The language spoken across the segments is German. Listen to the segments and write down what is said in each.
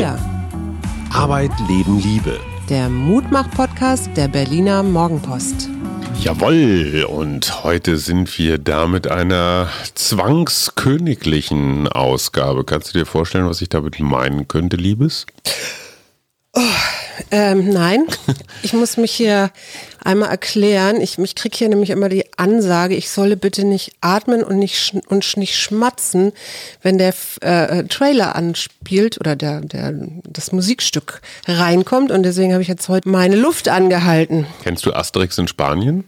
Wir. Arbeit, Leben, Liebe. Der Mutmach-Podcast der Berliner Morgenpost. Jawoll, und heute sind wir da mit einer zwangsköniglichen Ausgabe. Kannst du dir vorstellen, was ich damit meinen könnte, Liebes? Oh, ähm, nein, ich muss mich hier einmal erklären. Ich, ich kriege hier nämlich immer die Ansage, ich solle bitte nicht atmen und nicht, sch und nicht schmatzen, wenn der äh, Trailer anspielt oder der, der, das Musikstück reinkommt. Und deswegen habe ich jetzt heute meine Luft angehalten. Kennst du Asterix in Spanien?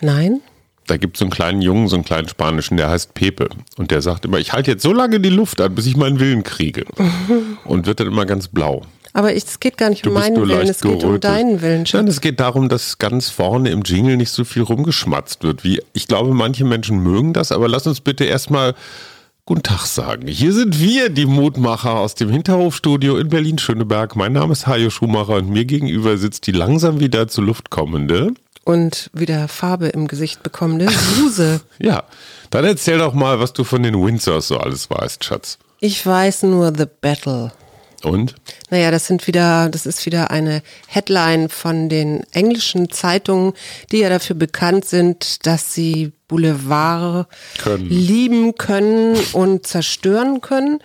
Nein. Da gibt es so einen kleinen Jungen, so einen kleinen Spanischen, der heißt Pepe. Und der sagt immer, ich halte jetzt so lange die Luft an, bis ich meinen Willen kriege. und wird dann immer ganz blau. Aber es geht gar nicht um meinen Willen, es geht um deinen Willen. Schatz. Nein, es geht darum, dass ganz vorne im Jingle nicht so viel rumgeschmatzt wird. Wie ich glaube, manche Menschen mögen das, aber lass uns bitte erstmal Guten Tag sagen. Hier sind wir, die Mutmacher aus dem Hinterhofstudio in Berlin-Schöneberg. Mein Name ist Hajo Schumacher und mir gegenüber sitzt die langsam wieder zur Luft kommende und wieder Farbe im Gesicht bekommende Suse. ja, dann erzähl doch mal, was du von den Windsors so alles weißt, Schatz. Ich weiß nur The Battle. Und? Naja, das sind wieder, das ist wieder eine Headline von den englischen Zeitungen, die ja dafür bekannt sind, dass sie Boulevard können. lieben können und zerstören können.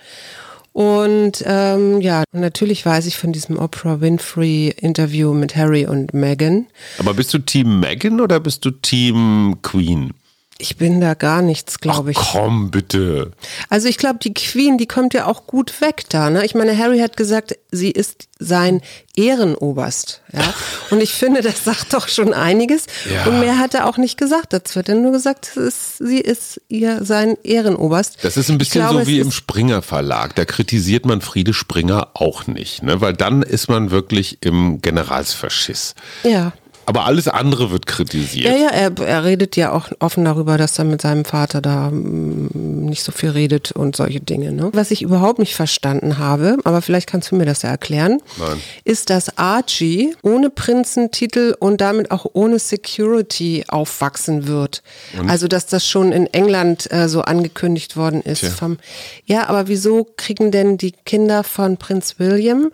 Und ähm, ja, natürlich weiß ich von diesem Oprah Winfrey Interview mit Harry und Meghan. Aber bist du Team Meghan oder bist du Team Queen? Ich bin da gar nichts, glaube ich. Komm, bitte. Also ich glaube, die Queen, die kommt ja auch gut weg da. Ne? Ich meine, Harry hat gesagt, sie ist sein Ehrenoberst. Ja? Und ich finde, das sagt doch schon einiges. Ja. Und mehr hat er auch nicht gesagt. Dazu hat er nur gesagt, ist, sie ist ihr sein Ehrenoberst. Das ist ein bisschen glaube, so wie im Springer Verlag. Da kritisiert man Friede Springer auch nicht. Ne? Weil dann ist man wirklich im Generalsverschiss. Ja. Aber alles andere wird kritisiert. Ja, ja, er, er redet ja auch offen darüber, dass er mit seinem Vater da mm, nicht so viel redet und solche Dinge. Ne? Was ich überhaupt nicht verstanden habe, aber vielleicht kannst du mir das ja erklären, Nein. ist, dass Archie ohne Prinzentitel und damit auch ohne Security aufwachsen wird. Und? Also, dass das schon in England äh, so angekündigt worden ist. Vom, ja, aber wieso kriegen denn die Kinder von Prinz William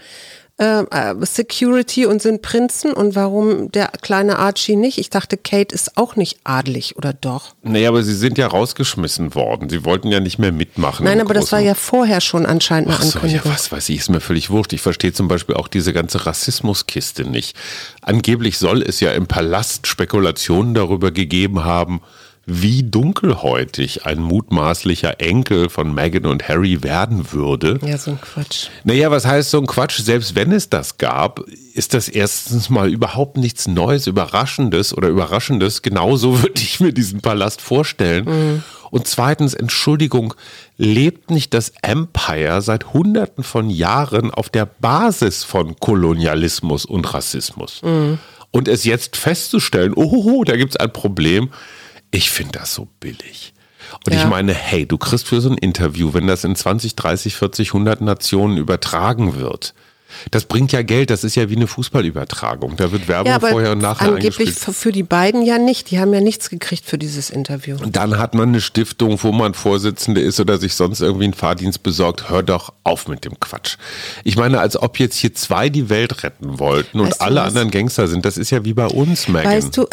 äh, äh, Security und sind Prinzen und warum der kleine Archie nicht? Ich dachte, Kate ist auch nicht adelig, oder doch? Nee, aber sie sind ja rausgeschmissen worden. Sie wollten ja nicht mehr mitmachen. Nein, aber das war ja vorher schon anscheinend eine Ach so, ja, was weiß ich, ist mir völlig wurscht. Ich verstehe zum Beispiel auch diese ganze Rassismuskiste nicht. Angeblich soll es ja im Palast Spekulationen darüber gegeben haben, wie dunkelhäutig ein mutmaßlicher Enkel von Meghan und Harry werden würde. Ja, so ein Quatsch. Naja, was heißt so ein Quatsch? Selbst wenn es das gab, ist das erstens mal überhaupt nichts Neues, Überraschendes oder Überraschendes. Genauso würde ich mir diesen Palast vorstellen. Mhm. Und zweitens, Entschuldigung, lebt nicht das Empire seit Hunderten von Jahren auf der Basis von Kolonialismus und Rassismus? Mhm. Und es jetzt festzustellen, oh, da gibt es ein Problem, ich finde das so billig. Und ja. ich meine, hey, du kriegst für so ein Interview, wenn das in 20, 30, 40, 100 Nationen übertragen wird, das bringt ja Geld, das ist ja wie eine Fußballübertragung. Da wird Werbung ja, vorher und nachher angeblich eingespielt. für die beiden ja nicht. Die haben ja nichts gekriegt für dieses Interview. Und dann hat man eine Stiftung, wo man Vorsitzende ist oder sich sonst irgendwie einen Fahrdienst besorgt. Hör doch auf mit dem Quatsch. Ich meine, als ob jetzt hier zwei die Welt retten wollten und weißt alle anderen Gangster sind. Das ist ja wie bei uns, Megan. Weißt du,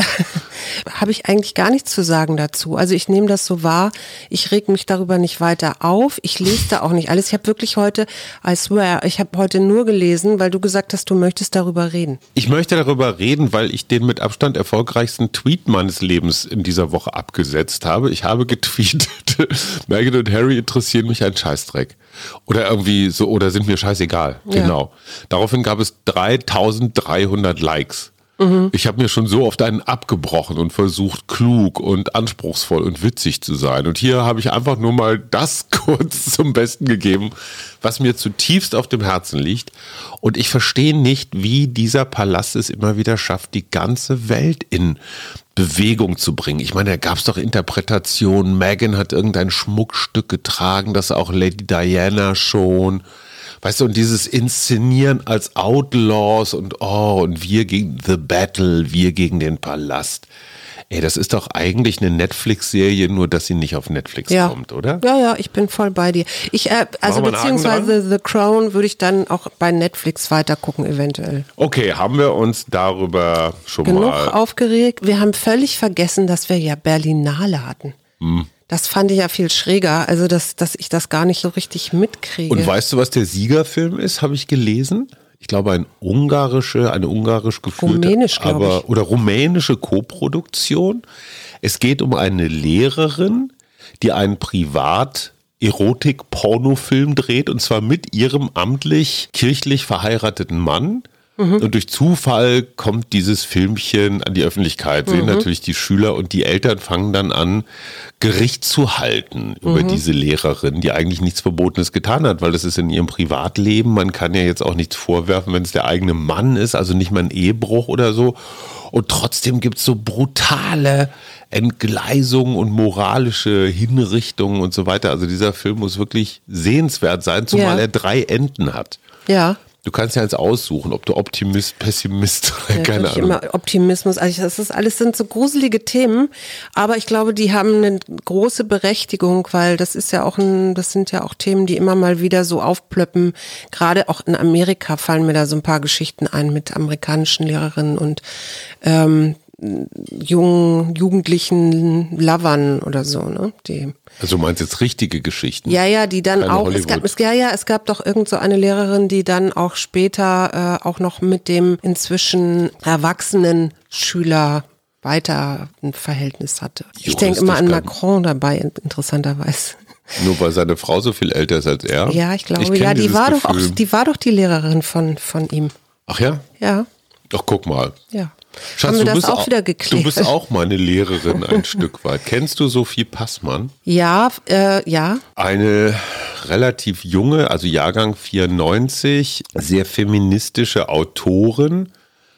habe ich eigentlich gar nichts zu sagen dazu. Also ich nehme das so wahr. Ich reg mich darüber nicht weiter auf. Ich lese da auch nicht alles. Ich habe wirklich heute, I swear, ich habe heute nur gelesen, weil du gesagt hast, du möchtest darüber reden. Ich möchte darüber reden, weil ich den mit Abstand erfolgreichsten Tweet meines Lebens in dieser Woche abgesetzt habe. Ich habe getweetet, Meghan und Harry interessieren mich ein Scheißdreck. Oder irgendwie so, oder sind mir scheißegal. Ja. Genau. Daraufhin gab es 3300 Likes. Mhm. Ich habe mir schon so oft einen abgebrochen und versucht, klug und anspruchsvoll und witzig zu sein. Und hier habe ich einfach nur mal das kurz zum Besten gegeben, was mir zutiefst auf dem Herzen liegt. Und ich verstehe nicht, wie dieser Palast es immer wieder schafft, die ganze Welt in Bewegung zu bringen. Ich meine, da gab es doch Interpretationen. Megan hat irgendein Schmuckstück getragen, das auch Lady Diana schon Weißt du, und dieses Inszenieren als Outlaws und oh, und wir gegen The Battle, wir gegen den Palast. Ey, das ist doch eigentlich eine Netflix-Serie, nur dass sie nicht auf Netflix ja. kommt, oder? Ja, ja, ich bin voll bei dir. Ich, äh, also beziehungsweise The Crown würde ich dann auch bei Netflix weitergucken, eventuell. Okay, haben wir uns darüber schon Genug mal. aufgeregt. Wir haben völlig vergessen, dass wir ja Berlinale hatten. Hm. Das fand ich ja viel schräger, also dass, dass ich das gar nicht so richtig mitkriege. Und weißt du, was der Siegerfilm ist, habe ich gelesen? Ich glaube, ein ungarische, eine ungarisch geführte, Rumänisch, aber ich. oder rumänische Koproduktion. Es geht um eine Lehrerin, die einen privat Erotik-Pornofilm dreht und zwar mit ihrem amtlich kirchlich verheirateten Mann. Mhm. Und durch Zufall kommt dieses Filmchen an die Öffentlichkeit. Mhm. Sehen natürlich die Schüler und die Eltern fangen dann an, Gericht zu halten über Mhm. diese Lehrerin, die eigentlich nichts Verbotenes getan hat, weil das ist in ihrem Privatleben. Man kann ja jetzt auch nichts vorwerfen, wenn es der eigene Mann ist, also nicht mal ein Ehebruch oder so. Und trotzdem gibt es so brutale Entgleisungen und moralische Hinrichtungen und so weiter. Also dieser Film muss wirklich sehenswert sein, zumal Ja. er drei Enden hat. ja. Du kannst ja jetzt aussuchen, ob du Optimist, Pessimist, Ja, keine Ahnung. immer Optimismus. Also das ist alles sind so gruselige Themen, aber ich glaube, die haben eine große Berechtigung, weil das ist ja auch ein, das sind ja auch Themen, die immer mal wieder so aufplöppen. Gerade auch in Amerika fallen mir da so ein paar Geschichten ein mit amerikanischen Lehrerinnen und ähm, jungen, jugendlichen Lovern oder so, ne? Die Also du meinst jetzt richtige Geschichten? ja, ja, die dann Keine auch, es gab, es, ja, ja, es gab doch irgend so eine Lehrerin, die dann auch später äh, auch noch mit dem inzwischen erwachsenen Schüler weiter ein Verhältnis hatte. Ich denke immer an Macron dabei, in- interessanterweise. Nur weil seine Frau so viel älter ist als er? Ja, ich glaube, kenn ja, die war doch auch, Gefühl. die war doch die Lehrerin von, von ihm. Ach ja? Ja, Ach, guck mal. ja. Schatz, Haben wir du das bist auch wieder geklärt? Du bist auch meine Lehrerin ein Stück weit. Kennst du Sophie Passmann? Ja, äh, ja. Eine relativ junge, also Jahrgang 94, sehr feministische Autorin,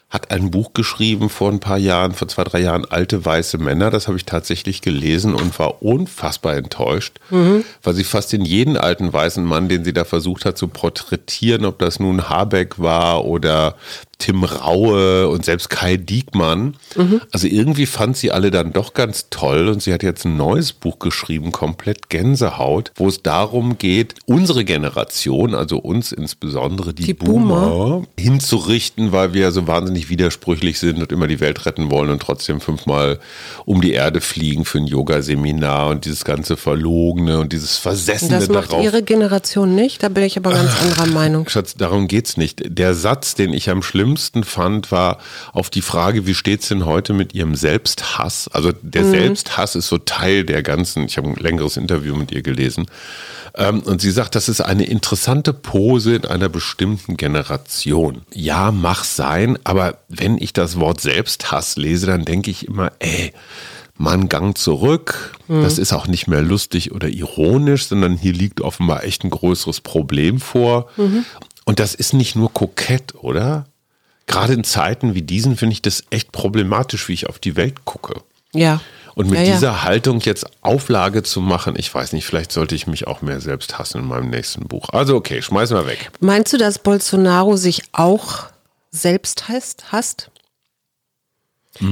hat ein Buch geschrieben vor ein paar Jahren, vor zwei, drei Jahren, Alte weiße Männer. Das habe ich tatsächlich gelesen und war unfassbar enttäuscht, weil sie fast in jeden alten weißen Mann, den sie da versucht hat zu porträtieren, ob das nun Habeck war oder Tim Raue und selbst Kai Diekmann. Also irgendwie fand sie alle dann doch ganz toll und sie hat jetzt ein neues Buch geschrieben, komplett Gänsehaut, wo es darum geht, unsere Generation, also uns insbesondere die, Die Boomer. hinzurichten, weil wir so wahnsinnig widersprüchlich sind und immer die Welt retten wollen und trotzdem fünfmal um die Erde fliegen für ein Yoga-Seminar und dieses ganze Verlogene und dieses Versessene Das macht darauf. ihre Generation nicht, da bin ich aber ganz anderer Meinung. Schatz, darum geht's nicht. Der Satz, den ich am schlimmsten fand, war auf die Frage, wie steht's denn heute mit ihrem Selbsthass? Also der Selbsthass ist so Teil der ganzen, ich habe ein längeres Interview mit ihr gelesen. Ähm, und sie sagt, das ist eine interessante Pose in einer bestimmten Generation. Ja, mach sein, aber wenn ich das Wort Selbsthass lese, dann denke ich immer, ey, mal einen Gang zurück. Das ist auch nicht mehr lustig oder ironisch, sondern hier liegt offenbar echt ein größeres Problem vor. Und das ist nicht nur kokett, oder? Gerade in Zeiten wie diesen finde ich das echt problematisch, wie ich auf die Welt gucke. Ja. Und mit ja, ja. dieser Haltung jetzt Auflage zu machen, ich weiß nicht, vielleicht sollte ich mich auch mehr selbst hassen in meinem nächsten Buch. Also okay, schmeißen wir weg. Meinst du, dass Bolsonaro sich auch selbst hasst? hasst?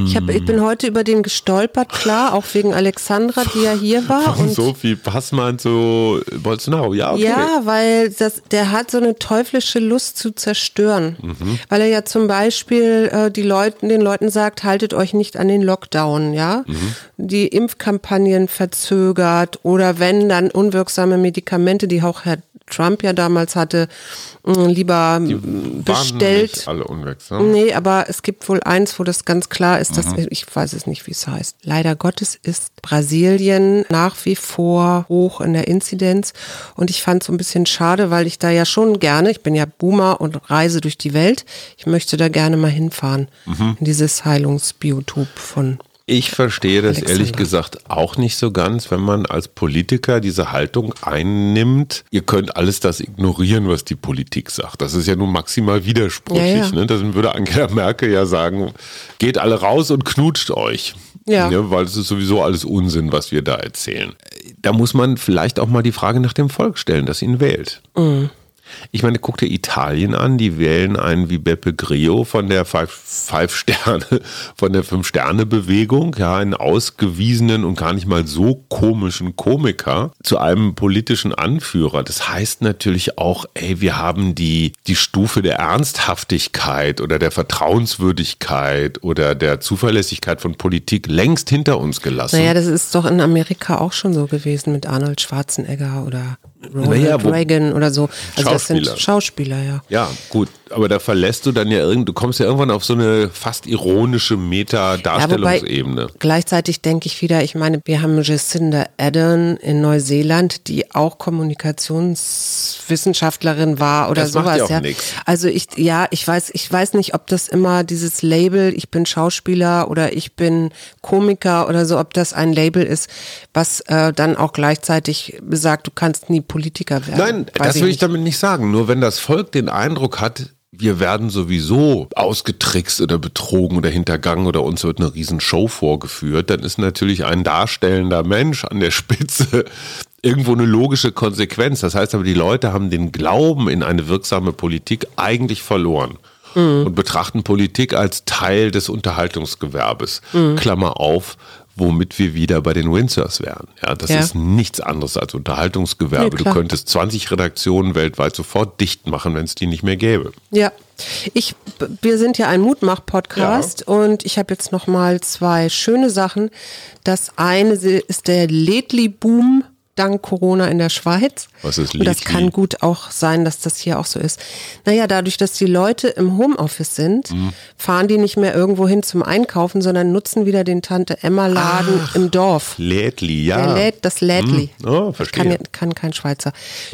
Ich, hab, ich bin heute über den gestolpert, klar, auch wegen Alexandra, die ja hier war. Von Und Sophie Passmann zu Bolsonaro, ja, okay. Ja, weil das, der hat so eine teuflische Lust zu zerstören. Mhm. Weil er ja zum Beispiel äh, die Leuten, den Leuten sagt, haltet euch nicht an den Lockdown, ja. Mhm. Die Impfkampagnen verzögert oder wenn dann unwirksame Medikamente, die auch Herr Trump ja damals hatte, mh, lieber Waren bestellt. nicht alle unwirksam. Nee, aber es gibt wohl eins, wo das ganz klar ist, Mhm. dass ich weiß es nicht, wie es heißt. Leider Gottes ist Brasilien nach wie vor hoch in der Inzidenz und ich fand es so ein bisschen schade, weil ich da ja schon gerne, ich bin ja Boomer und reise durch die Welt, ich möchte da gerne mal hinfahren Mhm. in dieses Heilungsbiotop von Ich verstehe das Alexander. ehrlich gesagt auch nicht so ganz, wenn man als Politiker diese Haltung einnimmt. Ihr könnt alles das ignorieren, was die Politik sagt. Das ist ja nun maximal widersprüchlich. Ja, ja. Ne? Dann würde Angela Merkel ja sagen, geht alle raus und knutscht euch. Ja. Ne? Weil es ist sowieso alles Unsinn, was wir da erzählen. Da muss man vielleicht auch mal die Frage nach dem Volk stellen, das ihn wählt. Ich meine, guck dir Italien an, die wählen einen wie Beppe Grillo von der Five, Five von der Fünf-Sterne-Bewegung, ja, einen ausgewiesenen und gar nicht mal so komischen Komiker zu einem politischen Anführer. Das heißt natürlich auch, ey, wir haben die, die Stufe der Ernsthaftigkeit oder der Vertrauenswürdigkeit oder der Zuverlässigkeit von Politik längst hinter uns gelassen. Naja, das ist doch in Amerika auch schon so gewesen mit Arnold Schwarzenegger oder Ronald naja, Reagan oder so. Also das sind Schauspieler, ja. Ja, gut. Aber da verlässt du dann ja irgend, du kommst ja irgendwann auf so eine fast ironische Meta-Darstellungsebene. Ja, gleichzeitig denke ich wieder, ich meine, wir haben Jacinda Ardern in Neuseeland, die auch Kommunikationswissenschaftlerin war oder das sowas. Macht ja, auch ja. Nix. Also ich, ja, ich weiß, ich weiß nicht, ob das immer dieses Label, ich bin Schauspieler oder ich bin Komiker oder so, ob das ein Label ist, was äh, dann auch gleichzeitig besagt, du kannst nie Politiker werden. Nein, das will ich damit nicht sagen. Nur wenn das Volk den Eindruck hat, wir werden sowieso ausgetrickst oder betrogen oder hintergangen oder uns wird eine Riesenshow vorgeführt, dann ist natürlich ein darstellender Mensch an der Spitze irgendwo eine logische Konsequenz. Das heißt aber, die Leute haben den Glauben in eine wirksame Politik eigentlich verloren mhm. und betrachten Politik als Teil des Unterhaltungsgewerbes. Mhm. Klammer auf, womit wir wieder bei den Windsors wären. Ja, das ja. ist nichts anderes als Unterhaltungsgewerbe. Nee, du könntest 20 Redaktionen weltweit sofort dicht machen, wenn es die nicht mehr gäbe. Ja. Ich, wir sind ja ein Mutmach-Podcast ja. und ich habe jetzt noch mal zwei schöne Sachen. Das eine ist der Ledli-Boom dank Corona in der Schweiz. Was ist Und das kann gut auch sein, dass das hier auch so ist. Naja, dadurch, dass die Leute im Homeoffice sind, mhm. fahren die nicht mehr irgendwo hin zum Einkaufen, sondern nutzen wieder den Tante-Emma-Laden im Dorf. Lädli, ja. Läd, das Lädli. Mhm. Oh, verstehe. Kann, kann kein Schweizer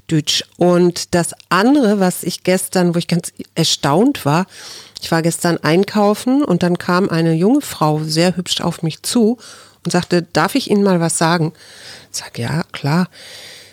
Deutsch. Und das andere, was ich gestern, wo ich ganz erstaunt war, ich war gestern einkaufen und dann kam eine junge Frau sehr hübsch auf mich zu und sagte, darf ich Ihnen mal was sagen? Ich sag, ja, klar.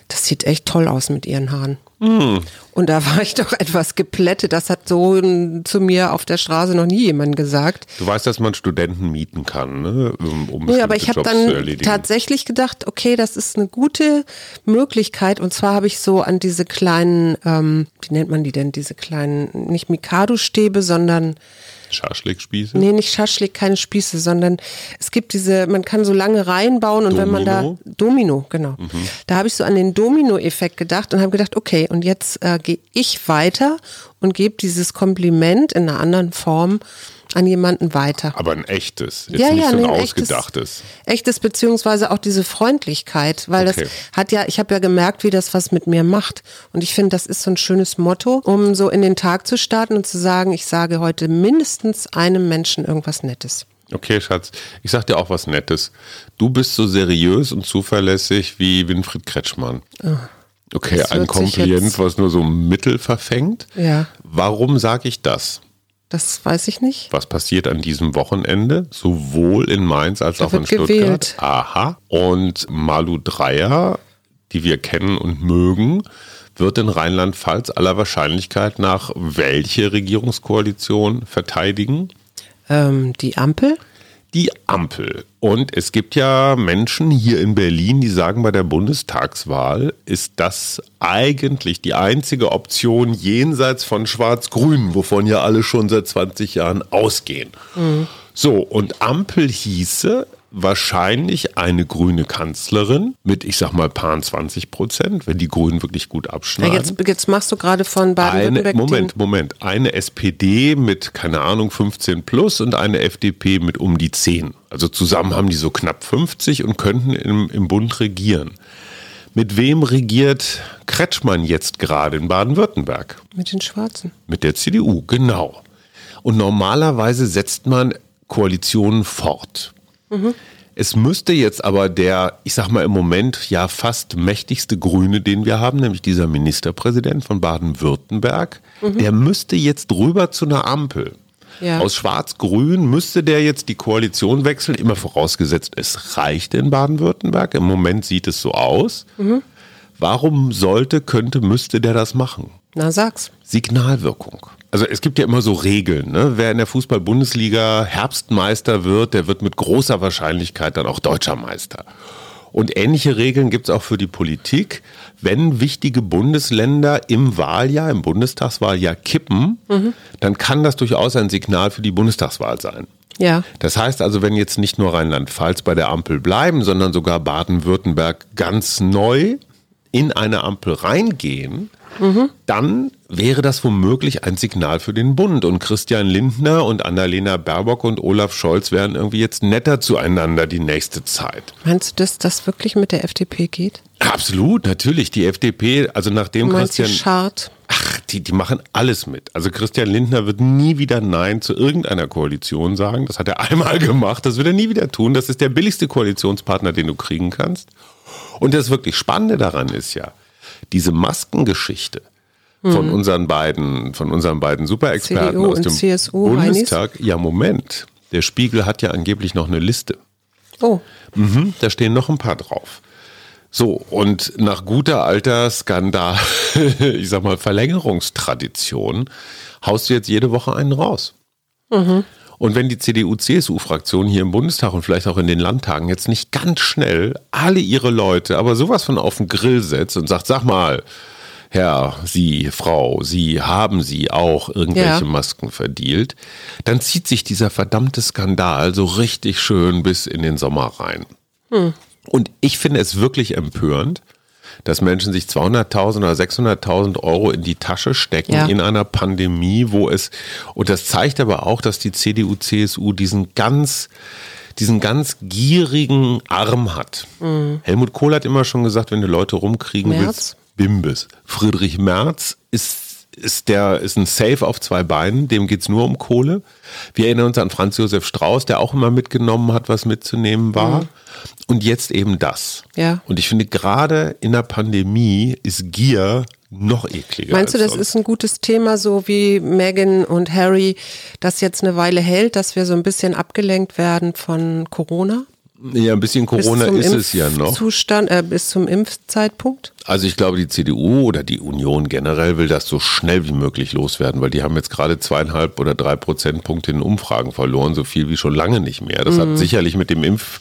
Das sieht echt toll aus mit Ihren Haaren. Mm. Und da war ich doch etwas geplättet. Das hat so zu mir auf der Straße noch nie jemand gesagt. Du weißt, dass man Studenten mieten kann, ne? um, um ja, aber ich habe dann tatsächlich gedacht, okay, das ist eine gute Möglichkeit. Und zwar habe ich so an diese kleinen, ähm, wie nennt man die denn, diese kleinen, nicht Mikado-Stäbe, sondern Schaschlik-Spieße? Nee, nicht Schaschlik, keine Spieße, sondern es gibt diese, man kann so lange Reihen bauen und Domino? wenn man da, Domino, genau. Mhm. Da habe ich so an den Domino-Effekt gedacht und habe gedacht, okay, und jetzt äh, gehe ich weiter und gebe dieses Kompliment in einer anderen Form an jemanden weiter. Aber ein echtes, jetzt ja, nicht ja, so ein nee, ausgedachtes. Echtes, echtes, beziehungsweise auch diese Freundlichkeit, weil okay. das hat ja, ich habe ja gemerkt, wie das was mit mir macht. Und ich finde, das ist so ein schönes Motto, um so in den Tag zu starten und zu sagen, ich sage heute mindestens einem Menschen irgendwas Nettes. Okay, Schatz, ich sag dir auch was Nettes. Du bist so seriös und zuverlässig wie Winfried Kretschmann. Oh. Okay, ein Kompliment, was nur so Mittel verfängt. Ja. Warum sage ich das? Das weiß ich nicht. Was passiert an diesem Wochenende? Sowohl in Mainz als da auch in Stuttgart. Gewählt. Aha. Und Malu Dreyer, die wir kennen und mögen, wird in Rheinland-Pfalz aller Wahrscheinlichkeit nach welche Regierungskoalition verteidigen? Ähm, die Ampel? Die Ampel. Und es gibt ja Menschen hier in Berlin, die sagen, bei der Bundestagswahl ist das eigentlich die einzige Option jenseits von Schwarz-Grün, wovon ja alle schon seit 20 Jahren ausgehen. Mhm. So, und Ampel hieße, wahrscheinlich eine grüne Kanzlerin mit, ich sag mal, paar 20 Prozent, wenn die Grünen wirklich gut abschneiden. Ja, jetzt, jetzt, machst du gerade von Baden-Württemberg. Moment, Moment. Eine SPD mit, keine Ahnung, 15 plus und eine FDP mit um die 10. Also zusammen haben die so knapp 50 und könnten im, im Bund regieren. Mit wem regiert Kretschmann jetzt gerade in Baden-Württemberg? Mit den Schwarzen. Mit der CDU, genau. Und normalerweise setzt man Koalitionen fort. Mhm. Es müsste jetzt aber der, ich sag mal im Moment ja fast mächtigste Grüne, den wir haben, nämlich dieser Ministerpräsident von Baden-Württemberg, mhm. der müsste jetzt rüber zu einer Ampel. Ja. Aus Schwarz-Grün müsste der jetzt die Koalition wechseln, immer vorausgesetzt, es reicht in Baden-Württemberg. Im Moment sieht es so aus. Mhm. Warum sollte, könnte, müsste der das machen? Na, sag's. Signalwirkung. Also es gibt ja immer so Regeln. Ne? Wer in der Fußball-Bundesliga Herbstmeister wird, der wird mit großer Wahrscheinlichkeit dann auch deutscher Meister. Und ähnliche Regeln gibt es auch für die Politik. Wenn wichtige Bundesländer im Wahljahr, im Bundestagswahljahr kippen, mhm. dann kann das durchaus ein Signal für die Bundestagswahl sein. Ja. Das heißt also, wenn jetzt nicht nur Rheinland-Pfalz bei der Ampel bleiben, sondern sogar Baden-Württemberg ganz neu in eine Ampel reingehen, mhm. dann wäre das womöglich ein Signal für den Bund. Und Christian Lindner und Annalena Baerbock und Olaf Scholz wären irgendwie jetzt netter zueinander die nächste Zeit. Meinst du, dass das wirklich mit der FDP geht? Absolut, natürlich. Die FDP, also nachdem Christian. Schart? Ach, die, die machen alles mit. Also Christian Lindner wird nie wieder Nein zu irgendeiner Koalition sagen. Das hat er einmal gemacht. Das wird er nie wieder tun. Das ist der billigste Koalitionspartner, den du kriegen kannst. Und das wirklich Spannende daran ist ja, diese Maskengeschichte von mhm. unseren beiden, von unseren beiden Superexperten CDU aus dem CSU, Bundestag. Heinis? Ja, Moment. Der Spiegel hat ja angeblich noch eine Liste. Oh. Mhm, da stehen noch ein paar drauf. So, und nach guter alter Skandal, ich sag mal Verlängerungstradition, haust du jetzt jede Woche einen raus. Mhm. Und wenn die CDU-CSU-Fraktion hier im Bundestag und vielleicht auch in den Landtagen jetzt nicht ganz schnell alle ihre Leute, aber sowas von auf den Grill setzt und sagt, sag mal, Herr, Sie, Frau, Sie, haben Sie auch irgendwelche ja. Masken verdielt, dann zieht sich dieser verdammte Skandal so richtig schön bis in den Sommer rein. Hm. Und ich finde es wirklich empörend, dass Menschen sich 200.000 oder 600.000 Euro in die Tasche stecken ja. in einer Pandemie, wo es, und das zeigt aber auch, dass die CDU, CSU diesen ganz, diesen ganz gierigen Arm hat. Mhm. Helmut Kohl hat immer schon gesagt, wenn du Leute rumkriegen Merz? willst, Bimbes. Friedrich Merz ist ist der ist ein Safe auf zwei Beinen, dem geht es nur um Kohle. Wir erinnern uns an Franz Josef Strauß, der auch immer mitgenommen hat, was mitzunehmen war. Mhm. Und jetzt eben das. Ja. Und ich finde, gerade in der Pandemie ist Gier noch ekliger. Meinst du, das sonst. ist ein gutes Thema, so wie Meghan und Harry das jetzt eine Weile hält, dass wir so ein bisschen abgelenkt werden von Corona? Ja, ein bisschen Corona ist es ja noch. Zustand, äh, bis zum Impfzeitpunkt? Also ich glaube, die CDU oder die Union generell will das so schnell wie möglich loswerden, weil die haben jetzt gerade zweieinhalb oder drei Prozentpunkte in Umfragen verloren, so viel wie schon lange nicht mehr. Das mhm. hat sicherlich mit dem Impf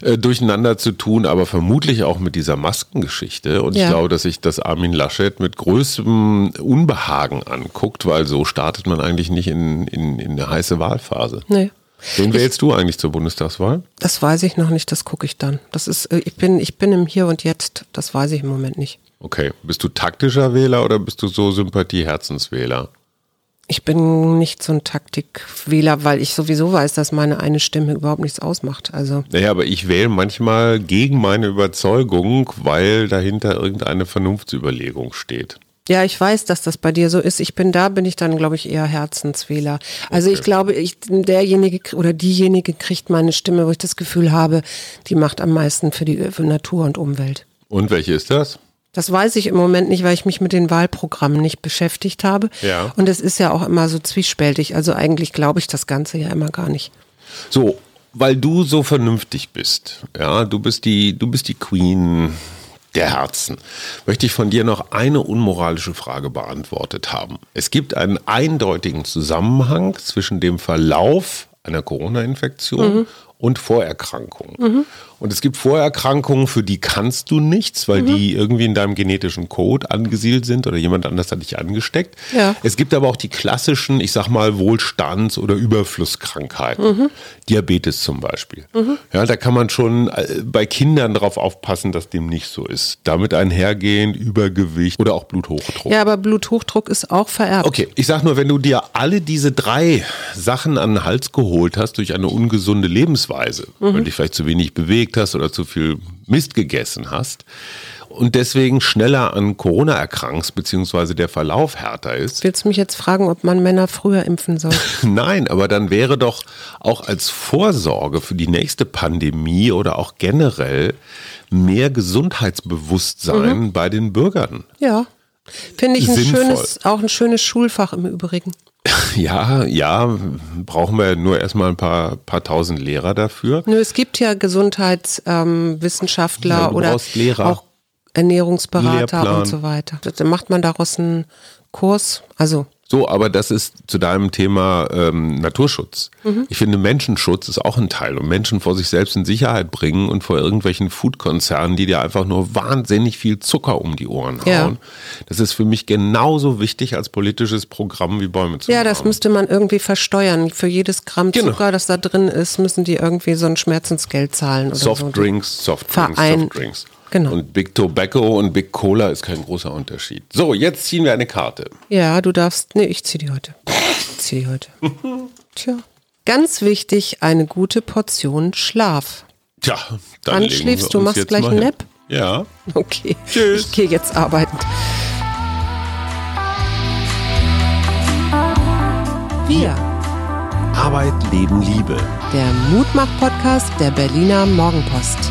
äh, durcheinander zu tun, aber vermutlich auch mit dieser Maskengeschichte. Und ja. ich glaube, dass sich das Armin Laschet mit größtem Unbehagen anguckt, weil so startet man eigentlich nicht in, in, in eine heiße Wahlphase. Nee. Wen wählst du eigentlich zur Bundestagswahl? Das weiß ich noch nicht, das gucke ich dann. Das ist, äh, ich bin, ich bin im Hier und Jetzt, das weiß ich im Moment nicht. Okay. Bist du taktischer Wähler oder bist du so Sympathie-Herzenswähler? Ich bin nicht so ein Taktikwähler, weil ich sowieso weiß, dass meine eine Stimme überhaupt nichts ausmacht. Also. Naja, aber ich wähle manchmal gegen meine Überzeugung, weil dahinter irgendeine Vernunftsüberlegung steht. Ja, ich weiß, dass das bei dir so ist. Ich bin da, bin ich dann, glaube ich, eher Herzenswähler. Also okay. ich glaube, ich, derjenige oder diejenige kriegt meine Stimme, wo ich das Gefühl habe, die macht am meisten für die für Natur und Umwelt. Und welche ist das? Das weiß ich im Moment nicht, weil ich mich mit den Wahlprogrammen nicht beschäftigt habe. Ja. Und es ist ja auch immer so zwiespältig. Also eigentlich glaube ich das Ganze ja immer gar nicht. So, weil du so vernünftig bist. Ja, du bist die, du bist die Queen der Herzen, möchte ich von dir noch eine unmoralische Frage beantwortet haben. Es gibt einen eindeutigen Zusammenhang zwischen dem Verlauf einer Corona-Infektion mhm. und Vorerkrankungen. Mhm. Und es gibt Vorerkrankungen, für die kannst du nichts, weil mhm. die irgendwie in deinem genetischen Code angesiedelt sind oder jemand anders hat dich angesteckt. Ja. Es gibt aber auch die klassischen, ich sag mal, Wohlstands- oder Überflusskrankheiten. Mhm. Diabetes zum Beispiel. Mhm. Ja, da kann man schon äh, bei Kindern darauf aufpassen, dass dem nicht so ist. Damit einhergehend Übergewicht oder auch Bluthochdruck. Ja, aber Bluthochdruck ist auch vererbt. Okay, ich sag nur, wenn du dir alle diese drei Sachen an den Hals geholt hast durch eine ungesunde Lebensweise, mhm. weil dich vielleicht zu wenig bewegt, gelegt hast oder zu viel Mist gegessen hast und deswegen schneller an Corona erkrankst, beziehungsweise der Verlauf härter ist. Willst du mich jetzt fragen, ob man Männer früher impfen soll? Nein, aber dann wäre doch auch als Vorsorge für die nächste Pandemie oder auch generell mehr Gesundheitsbewusstsein mhm. bei den Bürgern. Ja. Finde ich ein schönes, auch ein schönes Schulfach im Übrigen. Ja, ja, brauchen wir nur erstmal ein paar, paar tausend Lehrer dafür. Nö, es gibt ja Gesundheitswissenschaftler ja, oder auch Ernährungsberater Lehrplan. und so weiter. Dann macht man daraus einen Kurs, also So, aber das ist zu deinem Thema ähm, Naturschutz. Mhm. Ich finde, Menschenschutz ist auch ein Teil und Menschen vor sich selbst in Sicherheit bringen und vor irgendwelchen Foodkonzernen, die dir einfach nur wahnsinnig viel Zucker um die Ohren hauen. Ja. Das ist für mich genauso wichtig als politisches Programm wie Bäume zu Ja, das müsste man irgendwie versteuern. Für jedes Gramm genau. Zucker, das da drin ist, müssen die irgendwie so ein Schmerzensgeld zahlen oder Softdrinks, so. Softdrinks, Verein. Softdrinks. Genau. Und Big Tobacco und Big Cola ist kein großer Unterschied. So, jetzt ziehen wir eine Karte. Ja, du darfst. Nee, ich ziehe die heute. Ich ziehe die heute. Tja. Ganz wichtig, eine gute Portion Schlaf. Tja, dann Wann schläfst du? Machst gleich einen Nap? Ja. Okay. Tschüss. Ich gehe jetzt arbeiten. Wir. Arbeit, Leben, Liebe. Der Mutmach-Podcast der Berliner Morgenpost.